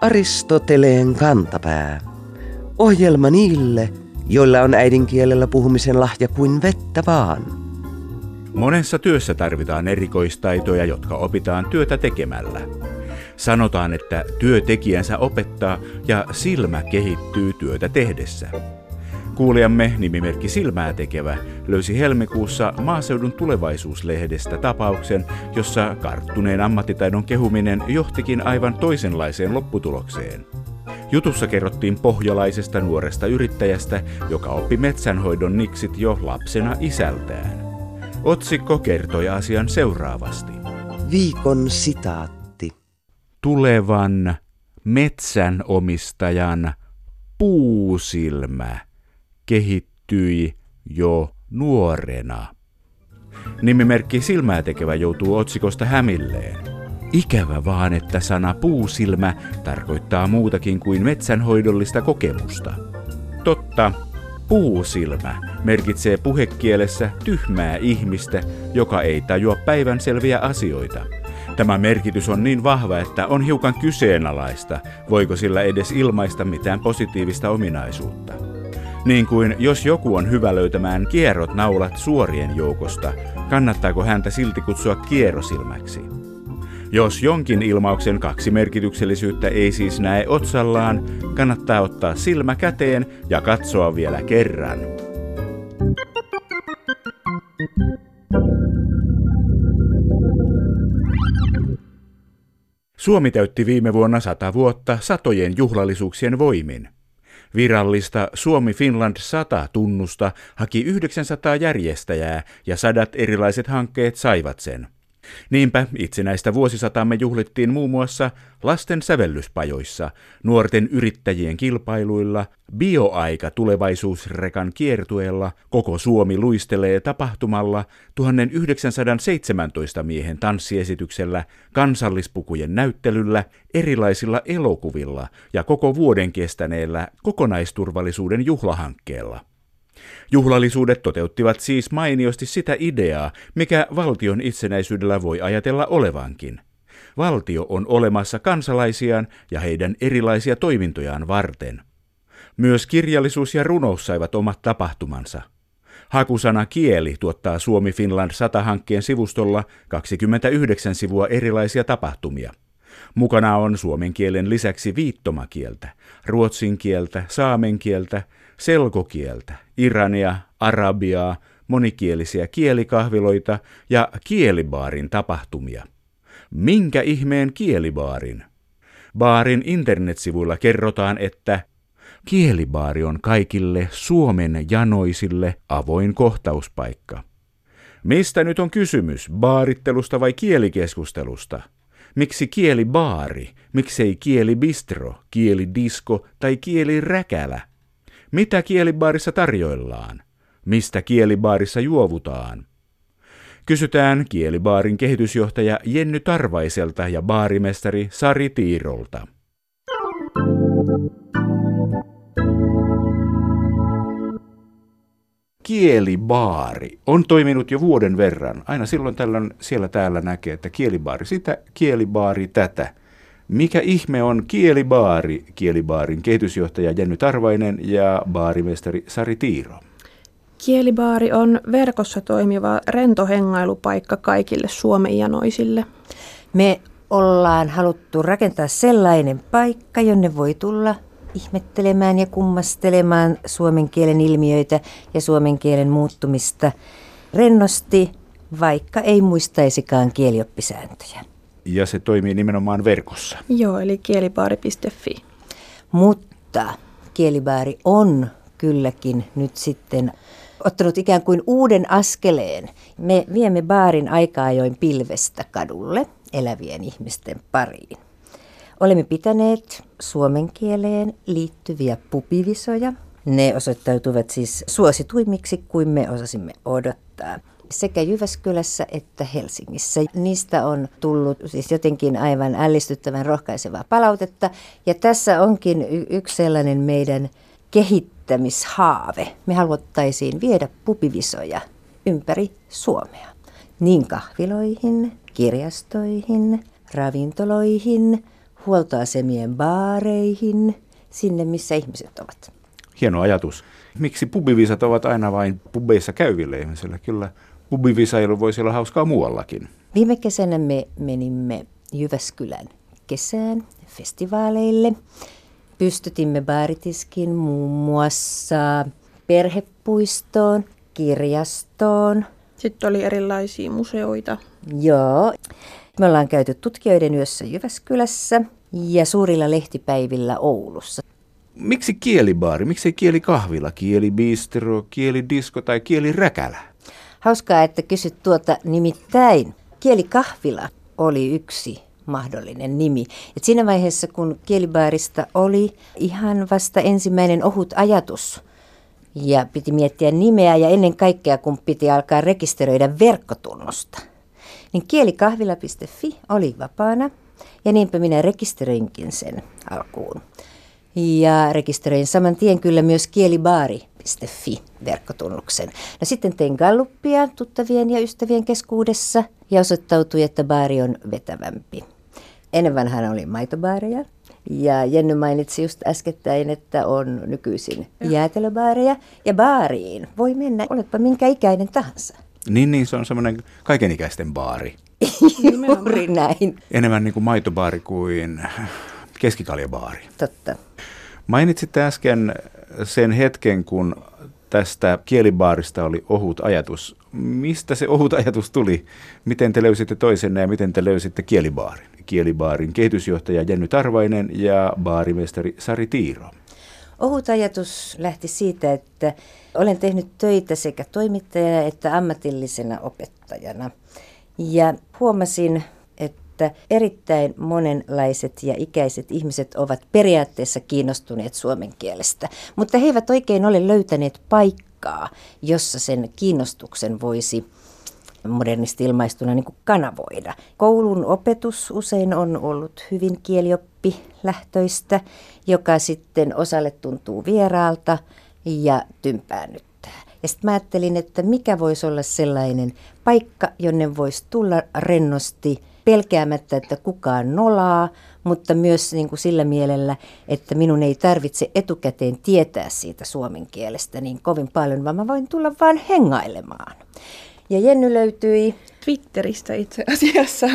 Aristoteleen kantapää. Ohjelma niille, joilla on äidinkielellä puhumisen lahja kuin vettä vaan. Monessa työssä tarvitaan erikoistaitoja, jotka opitaan työtä tekemällä. Sanotaan, että työtekijänsä opettaa ja silmä kehittyy työtä tehdessä. Kuulijamme nimimerkki Silmää tekevä löysi helmikuussa Maaseudun tulevaisuuslehdestä tapauksen, jossa karttuneen ammattitaidon kehuminen johtikin aivan toisenlaiseen lopputulokseen. Jutussa kerrottiin pohjalaisesta nuoresta yrittäjästä, joka oppi metsänhoidon niksit jo lapsena isältään. Otsikko kertoi asian seuraavasti. Viikon sitaatti. Tulevan metsänomistajan puusilmä kehittyi jo nuorena. Nimimerkki silmää tekevä joutuu otsikosta hämilleen. Ikävä vaan, että sana puusilmä tarkoittaa muutakin kuin metsänhoidollista kokemusta. Totta, puusilmä merkitsee puhekielessä tyhmää ihmistä, joka ei tajua päivänselviä asioita. Tämä merkitys on niin vahva, että on hiukan kyseenalaista, voiko sillä edes ilmaista mitään positiivista ominaisuutta. Niin kuin jos joku on hyvä löytämään kierrot naulat suorien joukosta, kannattaako häntä silti kutsua kierrosilmäksi? Jos jonkin ilmauksen kaksi merkityksellisyyttä ei siis näe otsallaan, kannattaa ottaa silmä käteen ja katsoa vielä kerran. Suomi täytti viime vuonna sata vuotta satojen juhlallisuuksien voimin. Virallista Suomi Finland 100 tunnusta haki 900 järjestäjää ja sadat erilaiset hankkeet saivat sen. Niinpä itsenäistä vuosisatamme juhlittiin muun muassa lasten sävellyspajoissa, nuorten yrittäjien kilpailuilla, bioaika tulevaisuusrekan kiertueella, koko Suomi luistelee tapahtumalla, 1917 miehen tanssiesityksellä, kansallispukujen näyttelyllä, erilaisilla elokuvilla ja koko vuoden kestäneellä kokonaisturvallisuuden juhlahankkeella. Juhlallisuudet toteuttivat siis mainiosti sitä ideaa, mikä valtion itsenäisyydellä voi ajatella olevankin. Valtio on olemassa kansalaisiaan ja heidän erilaisia toimintojaan varten. Myös kirjallisuus ja runous saivat omat tapahtumansa. Hakusana kieli tuottaa Suomi Finland 100-hankkeen sivustolla 29 sivua erilaisia tapahtumia. Mukana on suomen kielen lisäksi viittomakieltä, ruotsin kieltä, saamen kieltä, selkokieltä, irania, arabiaa, monikielisiä kielikahviloita ja kielibaarin tapahtumia. Minkä ihmeen kielibaarin? Baarin internetsivuilla kerrotaan, että kielibaari on kaikille Suomen janoisille avoin kohtauspaikka. Mistä nyt on kysymys, baarittelusta vai kielikeskustelusta? Miksi kielibaari, miksei kielibistro, kielidisko tai kieliräkälä? Mitä kielibaarissa tarjoillaan? Mistä kielibaarissa juovutaan? Kysytään kielibaarin kehitysjohtaja Jenny Tarvaiselta ja baarimestari Sari Tiirolta. Kielibaari on toiminut jo vuoden verran. Aina silloin tällöin siellä täällä näkee, että kielibaari sitä, kielibaari tätä. Mikä ihme on kielibaari? Kielibaarin kehitysjohtaja Jenny Tarvainen ja baarimestari Sari Tiiro. Kielibaari on verkossa toimiva rentohengailupaikka kaikille suomeianoisille. Me ollaan haluttu rakentaa sellainen paikka, jonne voi tulla ihmettelemään ja kummastelemaan suomen kielen ilmiöitä ja suomen kielen muuttumista rennosti, vaikka ei muistaisikaan kielioppisääntöjä. Ja se toimii nimenomaan verkossa. Joo, eli kielibaari.fi. Mutta kielibaari on kylläkin nyt sitten ottanut ikään kuin uuden askeleen. Me viemme baarin aika ajoin pilvestä kadulle elävien ihmisten pariin. Olemme pitäneet suomen kieleen liittyviä pupivisoja. Ne osoittautuvat siis suosituimmiksi kuin me osasimme odottaa sekä Jyväskylässä että Helsingissä. Niistä on tullut siis jotenkin aivan ällistyttävän rohkaisevaa palautetta. Ja tässä onkin y- yksi sellainen meidän kehittämishaave. Me haluttaisiin viedä pupivisoja ympäri Suomea. niin kahviloihin, kirjastoihin, ravintoloihin, huoltoasemien baareihin, sinne missä ihmiset ovat. Hieno ajatus. Miksi pubivisat ovat aina vain pubeissa käyville ihmisille? Kyllä pubivisailu voisi olla hauskaa muuallakin. Viime kesänä me menimme Jyväskylän kesään festivaaleille. Pystytimme baaritiskin muun muassa perhepuistoon, kirjastoon. Sitten oli erilaisia museoita. Joo. Me ollaan käyty tutkijoiden yössä Jyväskylässä ja suurilla lehtipäivillä Oulussa. Miksi kielibaari? Miksi kielikahvila, kielibistro, kielidisko tai kieliräkälä? Hauskaa, että kysyt tuota nimittäin. Kielikahvila oli yksi mahdollinen nimi. Et siinä vaiheessa, kun kielibaarista oli ihan vasta ensimmäinen ohut ajatus ja piti miettiä nimeä ja ennen kaikkea, kun piti alkaa rekisteröidä verkkotunnusta, niin kielikahvila.fi oli vapaana ja niinpä minä rekisteröinkin sen alkuun. Ja rekisteröin saman tien kyllä myös kielibaari.fi verkkotunnuksen. No sitten tein galluppia tuttavien ja ystävien keskuudessa ja osoittautui, että baari on vetävämpi. Ennen vanhaan oli maitobaareja ja Jenny mainitsi just äskettäin, että on nykyisin jäätelöbaareja ja baariin voi mennä, oletpa minkä ikäinen tahansa. Niin, niin, se on semmoinen kaikenikäisten baari. Juuri näin. Enemmän niin kuin maitobaari kuin keskikaljabaari. Totta. Mainitsitte äsken sen hetken, kun tästä kielibaarista oli ohut ajatus. Mistä se ohut ajatus tuli? Miten te löysitte toisenne ja miten te löysitte kielibaarin? Kielibaarin kehitysjohtaja Jenny Tarvainen ja baarimestari Sari Tiiro. Ohut ajatus lähti siitä, että olen tehnyt töitä sekä toimittajana että ammatillisena opettajana. Ja huomasin että erittäin monenlaiset ja ikäiset ihmiset ovat periaatteessa kiinnostuneet suomen kielestä, mutta he eivät oikein ole löytäneet paikkaa, jossa sen kiinnostuksen voisi modernisti ilmaistuna niin kanavoida. Koulun opetus usein on ollut hyvin kielioppi lähtöistä, joka sitten osalle tuntuu vieraalta ja tympäännyttää. Ja sitten mä ajattelin, että mikä voisi olla sellainen paikka, jonne voisi tulla rennosti – pelkäämättä, että kukaan nolaa, mutta myös niin kuin sillä mielellä, että minun ei tarvitse etukäteen tietää siitä suomen kielestä niin kovin paljon, vaan mä voin tulla vain hengailemaan. Ja Jenny löytyi Twitteristä itse asiassa.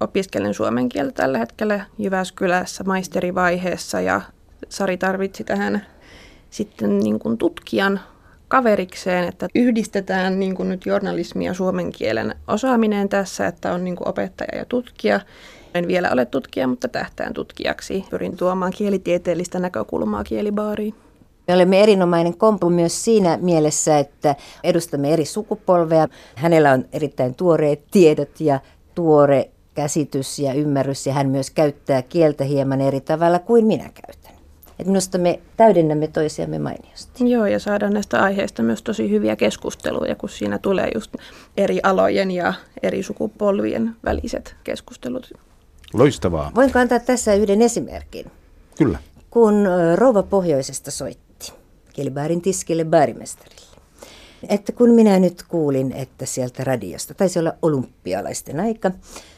Opiskelen suomen kieltä tällä hetkellä Jyväskylässä maisterivaiheessa ja Sari tarvitsi tähän sitten niin kuin tutkijan kaverikseen, että yhdistetään niin kuin nyt journalismi ja suomen kielen osaaminen tässä, että on niin kuin opettaja ja tutkija. En vielä ole tutkija, mutta tähtään tutkijaksi. Pyrin tuomaan kielitieteellistä näkökulmaa kielibaariin. Me olemme erinomainen kompu myös siinä mielessä, että edustamme eri sukupolvea. Hänellä on erittäin tuoreet tiedot ja tuore käsitys ja ymmärrys ja hän myös käyttää kieltä hieman eri tavalla kuin minä käytän. Et minusta me täydennämme toisiamme mainiosti. Joo, ja saadaan näistä aiheista myös tosi hyviä keskusteluja, kun siinä tulee just eri alojen ja eri sukupolvien väliset keskustelut. Loistavaa. Voinko antaa tässä yhden esimerkin? Kyllä. Kun Rouva Pohjoisesta soitti Kilibaarin tiskille baarimestarille, että kun minä nyt kuulin, että sieltä radiosta, taisi olla olympialaisten aika,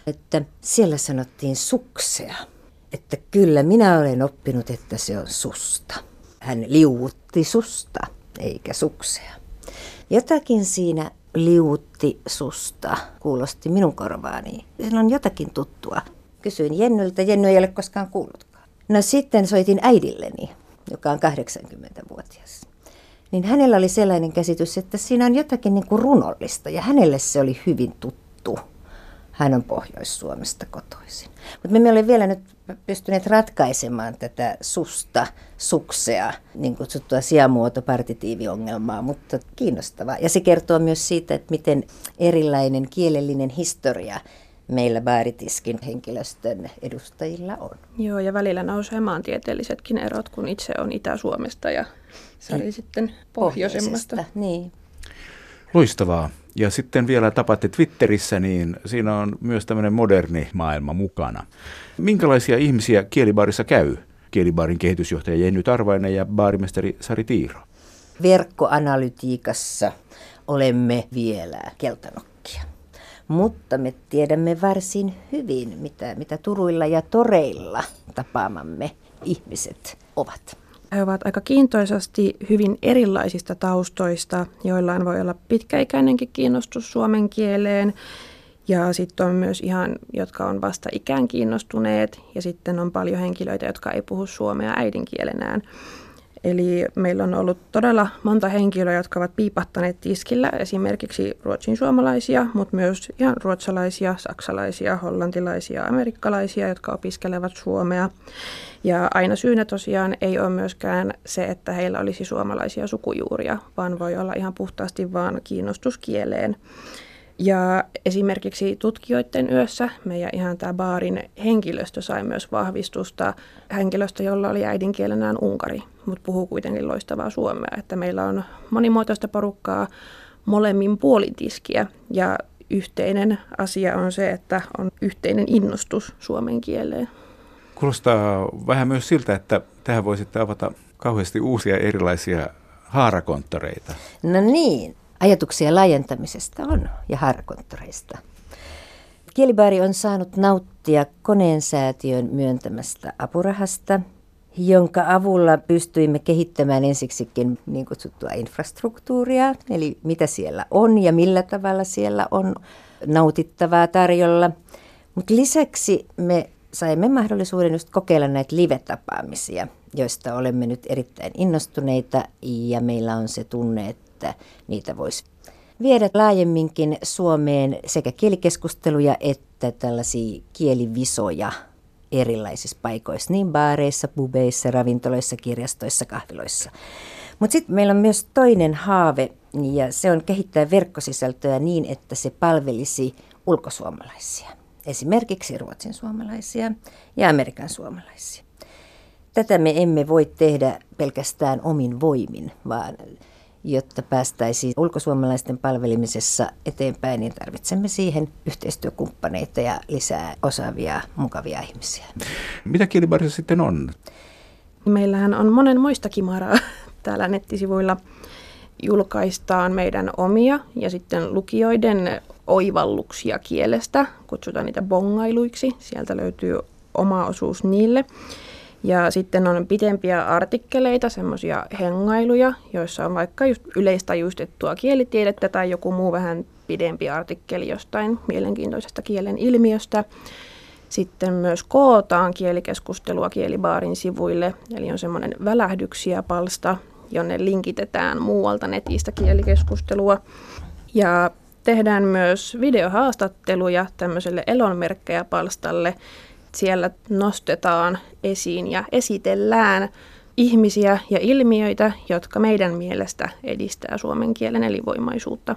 että siellä sanottiin suksea – että kyllä minä olen oppinut, että se on susta. Hän liuutti susta, eikä suksea. Jotakin siinä liuutti susta kuulosti minun korvaani. Siinä on jotakin tuttua. Kysyin Jennyltä, Jenny ei ole koskaan kuullutkaan. No sitten soitin äidilleni, joka on 80-vuotias. Niin hänellä oli sellainen käsitys, että siinä on jotakin niin kuin runollista ja hänelle se oli hyvin tuttu. Hän on Pohjois-Suomesta kotoisin. Mutta me emme ole vielä nyt pystyneet ratkaisemaan tätä susta, suksea, niin kutsuttua sijamuotopartitiiviongelmaa, mutta kiinnostavaa. Ja se kertoo myös siitä, että miten erilainen kielellinen historia meillä baaritiskin henkilöstön edustajilla on. Joo, ja välillä nousee maantieteellisetkin erot, kun itse on Itä-Suomesta ja Sari niin. sitten pohjoisemmasta. Niin. Loistavaa. Ja sitten vielä tapatte Twitterissä, niin siinä on myös tämmöinen moderni maailma mukana. Minkälaisia ihmisiä kielibaarissa käy? Kielibaarin kehitysjohtaja Jenny Tarvainen ja baarimestari Sari Tiiro. Verkkoanalytiikassa olemme vielä keltanokkia. mutta me tiedämme varsin hyvin, mitä, mitä turuilla ja toreilla tapaamamme ihmiset ovat. He ovat aika kiintoisasti hyvin erilaisista taustoista. Joillain voi olla pitkäikäinenkin kiinnostus suomen kieleen. Ja sitten on myös ihan, jotka on vasta ikään kiinnostuneet. Ja sitten on paljon henkilöitä, jotka ei puhu suomea äidinkielenään. Eli meillä on ollut todella monta henkilöä, jotka ovat piipahtaneet tiskillä, esimerkiksi ruotsin suomalaisia, mutta myös ihan ruotsalaisia, saksalaisia, hollantilaisia, amerikkalaisia, jotka opiskelevat suomea. Ja aina syynä tosiaan ei ole myöskään se, että heillä olisi suomalaisia sukujuuria, vaan voi olla ihan puhtaasti vaan kiinnostus kieleen. Ja esimerkiksi tutkijoiden yössä meidän ihan tämä baarin henkilöstö sai myös vahvistusta henkilöstö, jolla oli äidinkielenään unkari, mutta puhuu kuitenkin loistavaa suomea. Että meillä on monimuotoista porukkaa molemmin puolin tiskiä ja yhteinen asia on se, että on yhteinen innostus suomen kieleen. Kuulostaa vähän myös siltä, että tähän voisitte avata kauheasti uusia erilaisia haarakonttoreita. No niin, ajatuksia laajentamisesta on ja haarakonttoreista. Kielibaari on saanut nauttia koneen säätiön myöntämästä apurahasta, jonka avulla pystyimme kehittämään ensiksikin niin kutsuttua infrastruktuuria, eli mitä siellä on ja millä tavalla siellä on nautittavaa tarjolla. Mutta lisäksi me saimme mahdollisuuden just kokeilla näitä live-tapaamisia, joista olemme nyt erittäin innostuneita ja meillä on se tunne, että niitä voisi viedä laajemminkin Suomeen sekä kielikeskusteluja että tällaisia kielivisoja erilaisissa paikoissa, niin baareissa, pubeissa, ravintoloissa, kirjastoissa, kahviloissa. Mutta sitten meillä on myös toinen haave, ja se on kehittää verkkosisältöä niin, että se palvelisi ulkosuomalaisia esimerkiksi ruotsin suomalaisia ja amerikan suomalaisia. Tätä me emme voi tehdä pelkästään omin voimin, vaan jotta päästäisiin ulkosuomalaisten palvelemisessa eteenpäin, niin tarvitsemme siihen yhteistyökumppaneita ja lisää osaavia, mukavia ihmisiä. Mitä kielibarissa sitten on? Meillähän on monen muista kimaraa täällä nettisivuilla. Julkaistaan meidän omia ja sitten lukijoiden oivalluksia kielestä, kutsutaan niitä bongailuiksi, sieltä löytyy oma osuus niille. Ja sitten on pitempiä artikkeleita, semmoisia hengailuja, joissa on vaikka just yleistajuistettua kielitiedettä tai joku muu vähän pidempi artikkeli jostain mielenkiintoisesta kielen ilmiöstä. Sitten myös kootaan kielikeskustelua kielibaarin sivuille, eli on semmoinen välähdyksiä palsta, jonne linkitetään muualta netistä kielikeskustelua. Ja tehdään myös videohaastatteluja tämmöiselle elonmerkkejä-palstalle. Siellä nostetaan esiin ja esitellään ihmisiä ja ilmiöitä, jotka meidän mielestä edistää suomen kielen elinvoimaisuutta.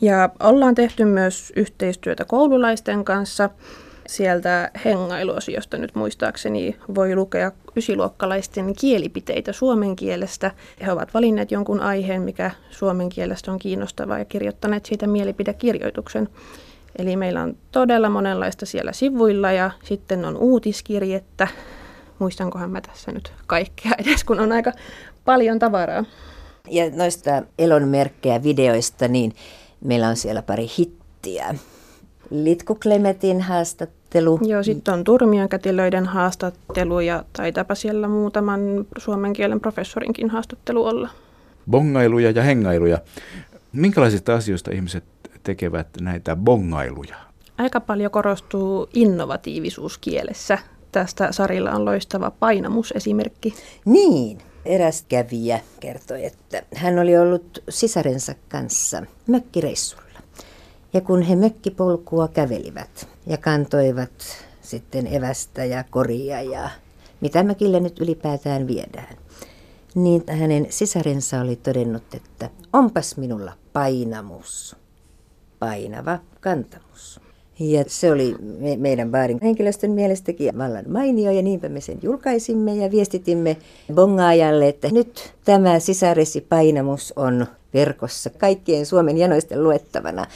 Ja ollaan tehty myös yhteistyötä koululaisten kanssa – sieltä hengailuosiosta nyt muistaakseni voi lukea ysiluokkalaisten kielipiteitä suomen kielestä. He ovat valinneet jonkun aiheen, mikä suomen kielestä on kiinnostavaa ja kirjoittaneet siitä mielipidekirjoituksen. Eli meillä on todella monenlaista siellä sivuilla ja sitten on uutiskirjettä. Muistankohan mä tässä nyt kaikkea edes, kun on aika paljon tavaraa. Ja noista elonmerkkejä videoista, niin meillä on siellä pari hittiä. Litku Klemetin haastattelu. Joo, sitten on Turmion kätilöiden haastattelu ja taitapa siellä muutaman suomen kielen professorinkin haastattelu olla. Bongailuja ja hengailuja. Minkälaisista asioista ihmiset tekevät näitä bongailuja? Aika paljon korostuu innovatiivisuus kielessä. Tästä Sarilla on loistava painamusesimerkki. Niin, eräs kävijä kertoi, että hän oli ollut sisarensa kanssa mökkireissulla. Ja kun he mökkipolkua kävelivät ja kantoivat sitten evästä ja koria ja mitä mökille nyt ylipäätään viedään, niin hänen sisarensa oli todennut, että onpas minulla painamus, painava kantamus. Ja se oli me, meidän baarin henkilöstön mielestäkin vallan mainio ja niinpä me sen julkaisimme ja viestitimme bongaajalle, että nyt tämä sisaresi painamus on verkossa kaikkien Suomen janoisten luettavana.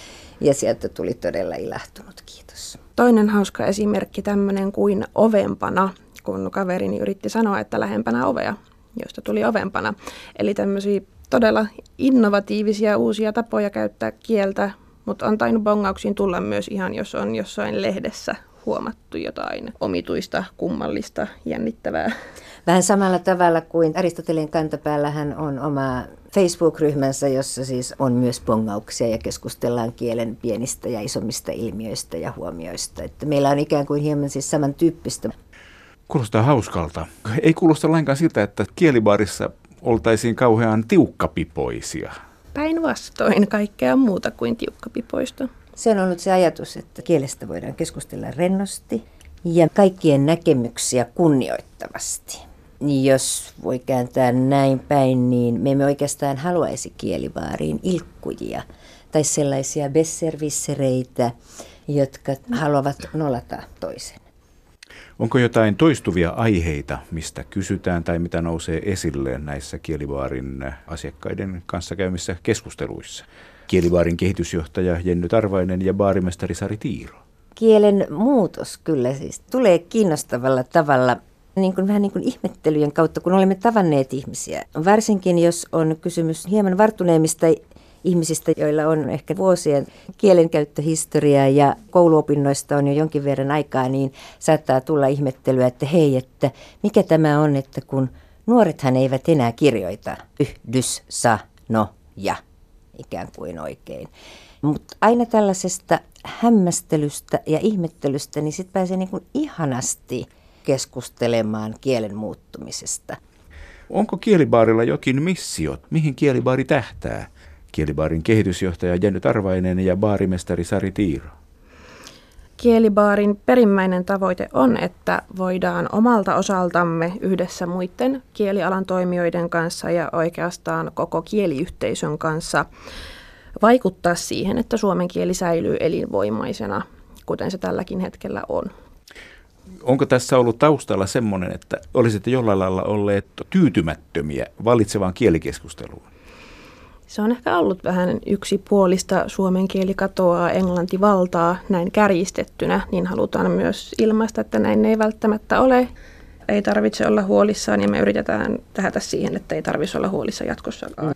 Ja sieltä tuli todella ilahtunut, kiitos. Toinen hauska esimerkki tämmöinen kuin ovempana, kun kaverini yritti sanoa, että lähempänä ovea, josta tuli ovempana. Eli tämmöisiä todella innovatiivisia uusia tapoja käyttää kieltä, mutta on tainnut bongauksiin tulla myös ihan, jos on jossain lehdessä huomattu jotain omituista, kummallista, jännittävää. Vähän samalla tavalla kuin Aristoteleen kantapäällähän on oma Facebook-ryhmänsä, jossa siis on myös bongauksia ja keskustellaan kielen pienistä ja isommista ilmiöistä ja huomioista. Että meillä on ikään kuin hieman siis samantyyppistä. Kuulostaa hauskalta. Ei kuulosta lainkaan siltä, että kielibaarissa oltaisiin kauhean tiukkapipoisia. Päinvastoin kaikkea muuta kuin tiukkapipoista. Se on ollut se ajatus, että kielestä voidaan keskustella rennosti ja kaikkien näkemyksiä kunnioittavasti. Jos voi kääntää näin päin, niin me emme oikeastaan haluaisi kielivaariin ilkkujia tai sellaisia besservissereitä, jotka haluavat nolata toisen. Onko jotain toistuvia aiheita, mistä kysytään tai mitä nousee esille näissä kielivaarin asiakkaiden kanssa käymissä keskusteluissa? Kielivaarin kehitysjohtaja Jenny Tarvainen ja baarimestari Sari Tiiro. Kielen muutos kyllä siis tulee kiinnostavalla tavalla niin kuin, vähän niin kuin ihmettelyjen kautta, kun olemme tavanneet ihmisiä. Varsinkin jos on kysymys hieman varttuneemmista ihmisistä, joilla on ehkä vuosien kielenkäyttöhistoriaa ja kouluopinnoista on jo jonkin verran aikaa, niin saattaa tulla ihmettelyä, että hei, että mikä tämä on, että kun nuorethan eivät enää kirjoita yhdys, sa, no ja ikään kuin oikein. Mutta aina tällaisesta hämmästelystä ja ihmettelystä, niin sitten pääsee niin kuin ihanasti keskustelemaan kielen muuttumisesta. Onko kielibaarilla jokin missio? Mihin kielibaari tähtää? Kielibaarin kehitysjohtaja Jenny Tarvainen ja baarimestari Sari Tiiro. Kielibaarin perimmäinen tavoite on, että voidaan omalta osaltamme yhdessä muiden kielialan toimijoiden kanssa ja oikeastaan koko kieliyhteisön kanssa vaikuttaa siihen, että suomen kieli säilyy elinvoimaisena, kuten se tälläkin hetkellä on. Onko tässä ollut taustalla semmoinen, että olisitte jollain lailla olleet tyytymättömiä valitsevaan kielikeskusteluun? Se on ehkä ollut vähän yksipuolista suomen kieli katoaa, englanti valtaa näin kärjistettynä, niin halutaan myös ilmaista, että näin ei välttämättä ole. Ei tarvitse olla huolissaan ja me yritetään tähätä siihen, että ei tarvitse olla huolissaan jatkossakaan.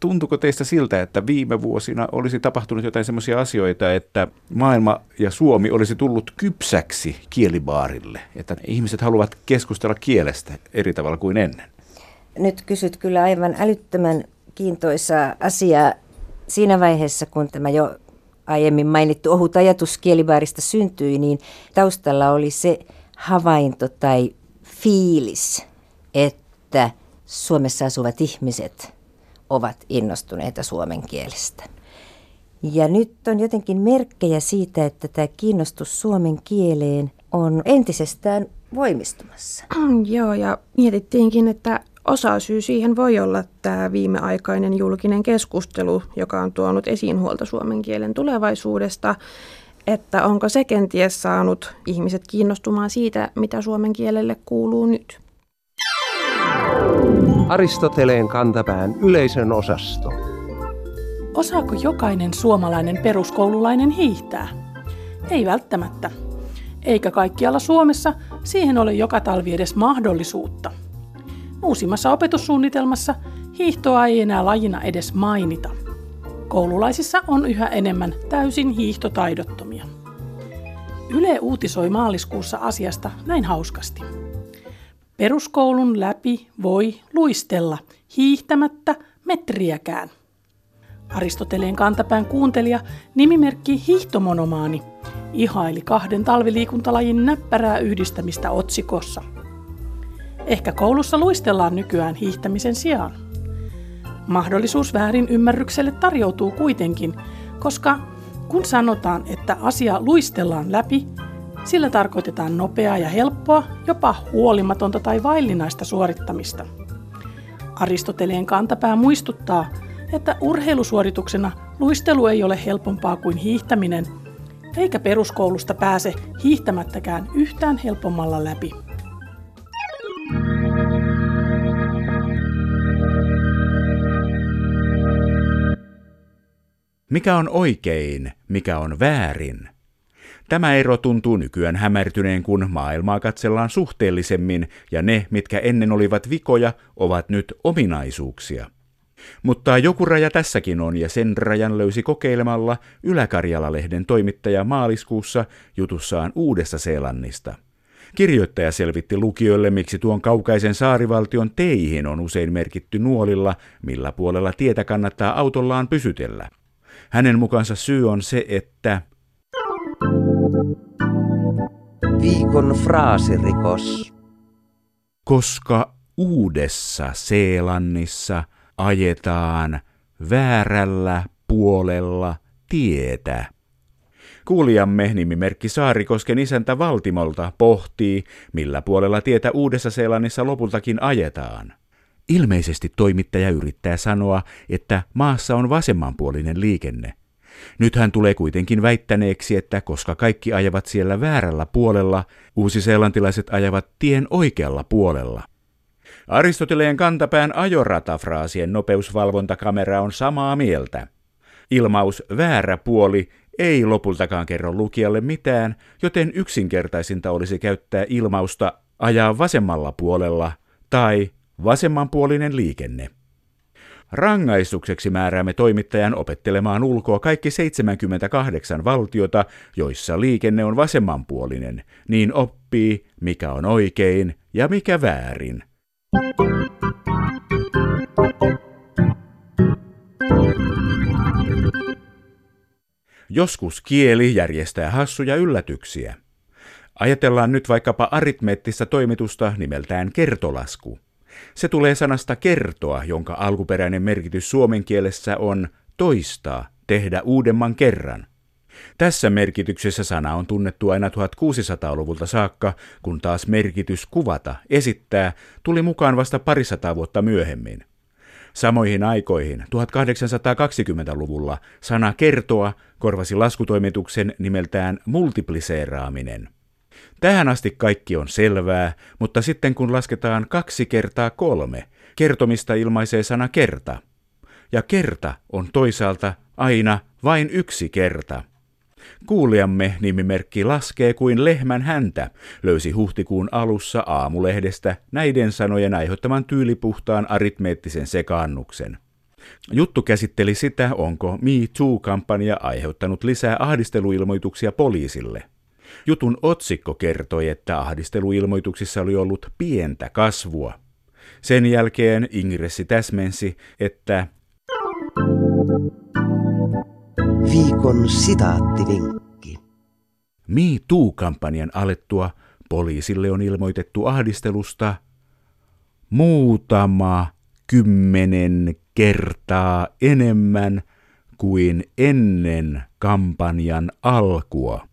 Tuntuuko teistä siltä, että viime vuosina olisi tapahtunut jotain sellaisia asioita, että maailma ja Suomi olisi tullut kypsäksi kielibaarille, että ihmiset haluavat keskustella kielestä eri tavalla kuin ennen? Nyt kysyt kyllä aivan älyttömän kiintoisa asia siinä vaiheessa, kun tämä jo aiemmin mainittu ohut ajatus kielibaarista syntyi, niin taustalla oli se havainto tai fiilis, että Suomessa asuvat ihmiset ovat innostuneita suomen kielestä. Ja nyt on jotenkin merkkejä siitä, että tämä kiinnostus suomen kieleen on entisestään voimistumassa. Joo, ja mietittiinkin, että Osa syy siihen voi olla tämä viimeaikainen julkinen keskustelu, joka on tuonut esiin huolta suomen kielen tulevaisuudesta, että onko se kenties saanut ihmiset kiinnostumaan siitä, mitä suomen kielelle kuuluu nyt. Aristoteleen kantapään yleisön osasto. Osaako jokainen suomalainen peruskoululainen hiihtää? Ei välttämättä. Eikä kaikkialla Suomessa siihen ole joka talvi edes mahdollisuutta – Uusimmassa opetussuunnitelmassa hiihtoa ei enää lajina edes mainita. Koululaisissa on yhä enemmän täysin hiihtotaidottomia. Yle uutisoi maaliskuussa asiasta näin hauskasti. Peruskoulun läpi voi luistella hiihtämättä metriäkään. Aristoteleen kantapään kuuntelija nimimerkki Hiihtomonomaani ihaili kahden talviliikuntalajin näppärää yhdistämistä otsikossa – Ehkä koulussa luistellaan nykyään hiihtämisen sijaan. Mahdollisuus väärin ymmärrykselle tarjoutuu kuitenkin, koska kun sanotaan, että asia luistellaan läpi, sillä tarkoitetaan nopeaa ja helppoa, jopa huolimatonta tai vaillinaista suorittamista. Aristoteleen kantapää muistuttaa, että urheilusuorituksena luistelu ei ole helpompaa kuin hiihtäminen, eikä peruskoulusta pääse hiihtämättäkään yhtään helpommalla läpi. Mikä on oikein, mikä on väärin? Tämä ero tuntuu nykyään hämärtyneen, kun maailmaa katsellaan suhteellisemmin ja ne, mitkä ennen olivat vikoja, ovat nyt ominaisuuksia. Mutta joku raja tässäkin on, ja sen rajan löysi kokeilemalla Ylä-Karjala-lehden toimittaja maaliskuussa jutussaan Uudessa Seelannista. Kirjoittaja selvitti lukijoille, miksi tuon kaukaisen saarivaltion teihin on usein merkitty nuolilla, millä puolella tietä kannattaa autollaan pysytellä. Hänen mukansa syy on se, että Viikon fraasirikos. koska Uudessa Seelannissa ajetaan väärällä puolella tietä. Kuulijamme nimimerkki Saarikosken isäntä Valtimolta pohtii, millä puolella tietä Uudessa Seelannissa lopultakin ajetaan. Ilmeisesti toimittaja yrittää sanoa, että maassa on vasemmanpuolinen liikenne. Nyt hän tulee kuitenkin väittäneeksi, että koska kaikki ajavat siellä väärällä puolella, uusiseelantilaiset ajavat tien oikealla puolella. Aristoteleen kantapään ajoratafraasien nopeusvalvontakamera on samaa mieltä. Ilmaus väärä puoli ei lopultakaan kerro lukijalle mitään, joten yksinkertaisinta olisi käyttää ilmausta ajaa vasemmalla puolella tai vasemmanpuolinen liikenne. Rangaistukseksi määräämme toimittajan opettelemaan ulkoa kaikki 78 valtiota, joissa liikenne on vasemmanpuolinen, niin oppii, mikä on oikein ja mikä väärin. Joskus kieli järjestää hassuja yllätyksiä. Ajatellaan nyt vaikkapa aritmeettista toimitusta nimeltään kertolasku. Se tulee sanasta kertoa, jonka alkuperäinen merkitys suomen kielessä on toistaa, tehdä uudemman kerran. Tässä merkityksessä sana on tunnettu aina 1600-luvulta saakka, kun taas merkitys kuvata, esittää, tuli mukaan vasta parisataa vuotta myöhemmin. Samoihin aikoihin, 1820-luvulla, sana kertoa korvasi laskutoimituksen nimeltään multipliseeraaminen. Tähän asti kaikki on selvää, mutta sitten kun lasketaan kaksi kertaa kolme, kertomista ilmaisee sana kerta. Ja kerta on toisaalta aina vain yksi kerta. Kuulijamme nimimerkki laskee kuin lehmän häntä, löysi huhtikuun alussa aamulehdestä näiden sanojen aiheuttaman tyylipuhtaan aritmeettisen sekaannuksen. Juttu käsitteli sitä, onko Me Too-kampanja aiheuttanut lisää ahdisteluilmoituksia poliisille. Jutun otsikko kertoi, että ahdisteluilmoituksissa oli ollut pientä kasvua. Sen jälkeen Ingressi täsmensi, että Viikon sitaattivinkki. Me Too-kampanjan alettua poliisille on ilmoitettu ahdistelusta muutama kymmenen kertaa enemmän kuin ennen kampanjan alkua.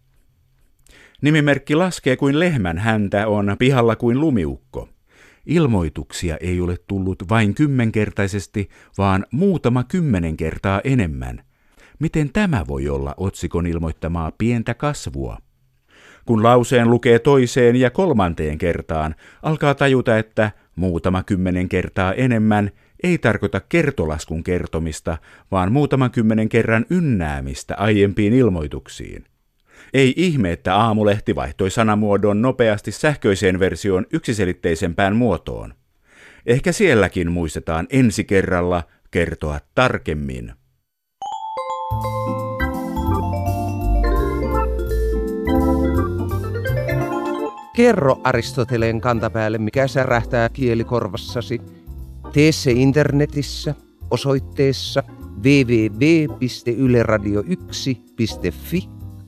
Nimimerkki laskee kuin lehmän häntä on pihalla kuin lumiukko. Ilmoituksia ei ole tullut vain kymmenkertaisesti, vaan muutama kymmenen kertaa enemmän. Miten tämä voi olla otsikon ilmoittamaa pientä kasvua? Kun lauseen lukee toiseen ja kolmanteen kertaan, alkaa tajuta, että muutama kymmenen kertaa enemmän ei tarkoita kertolaskun kertomista, vaan muutaman kymmenen kerran ynnäämistä aiempiin ilmoituksiin. Ei ihme, että aamulehti vaihtoi sanamuodon nopeasti sähköiseen versioon yksiselitteisempään muotoon. Ehkä sielläkin muistetaan ensi kerralla kertoa tarkemmin. Kerro Aristoteleen kantapäälle, mikä särähtää kielikorvassasi. Tee se internetissä osoitteessa www.yleradio1.fi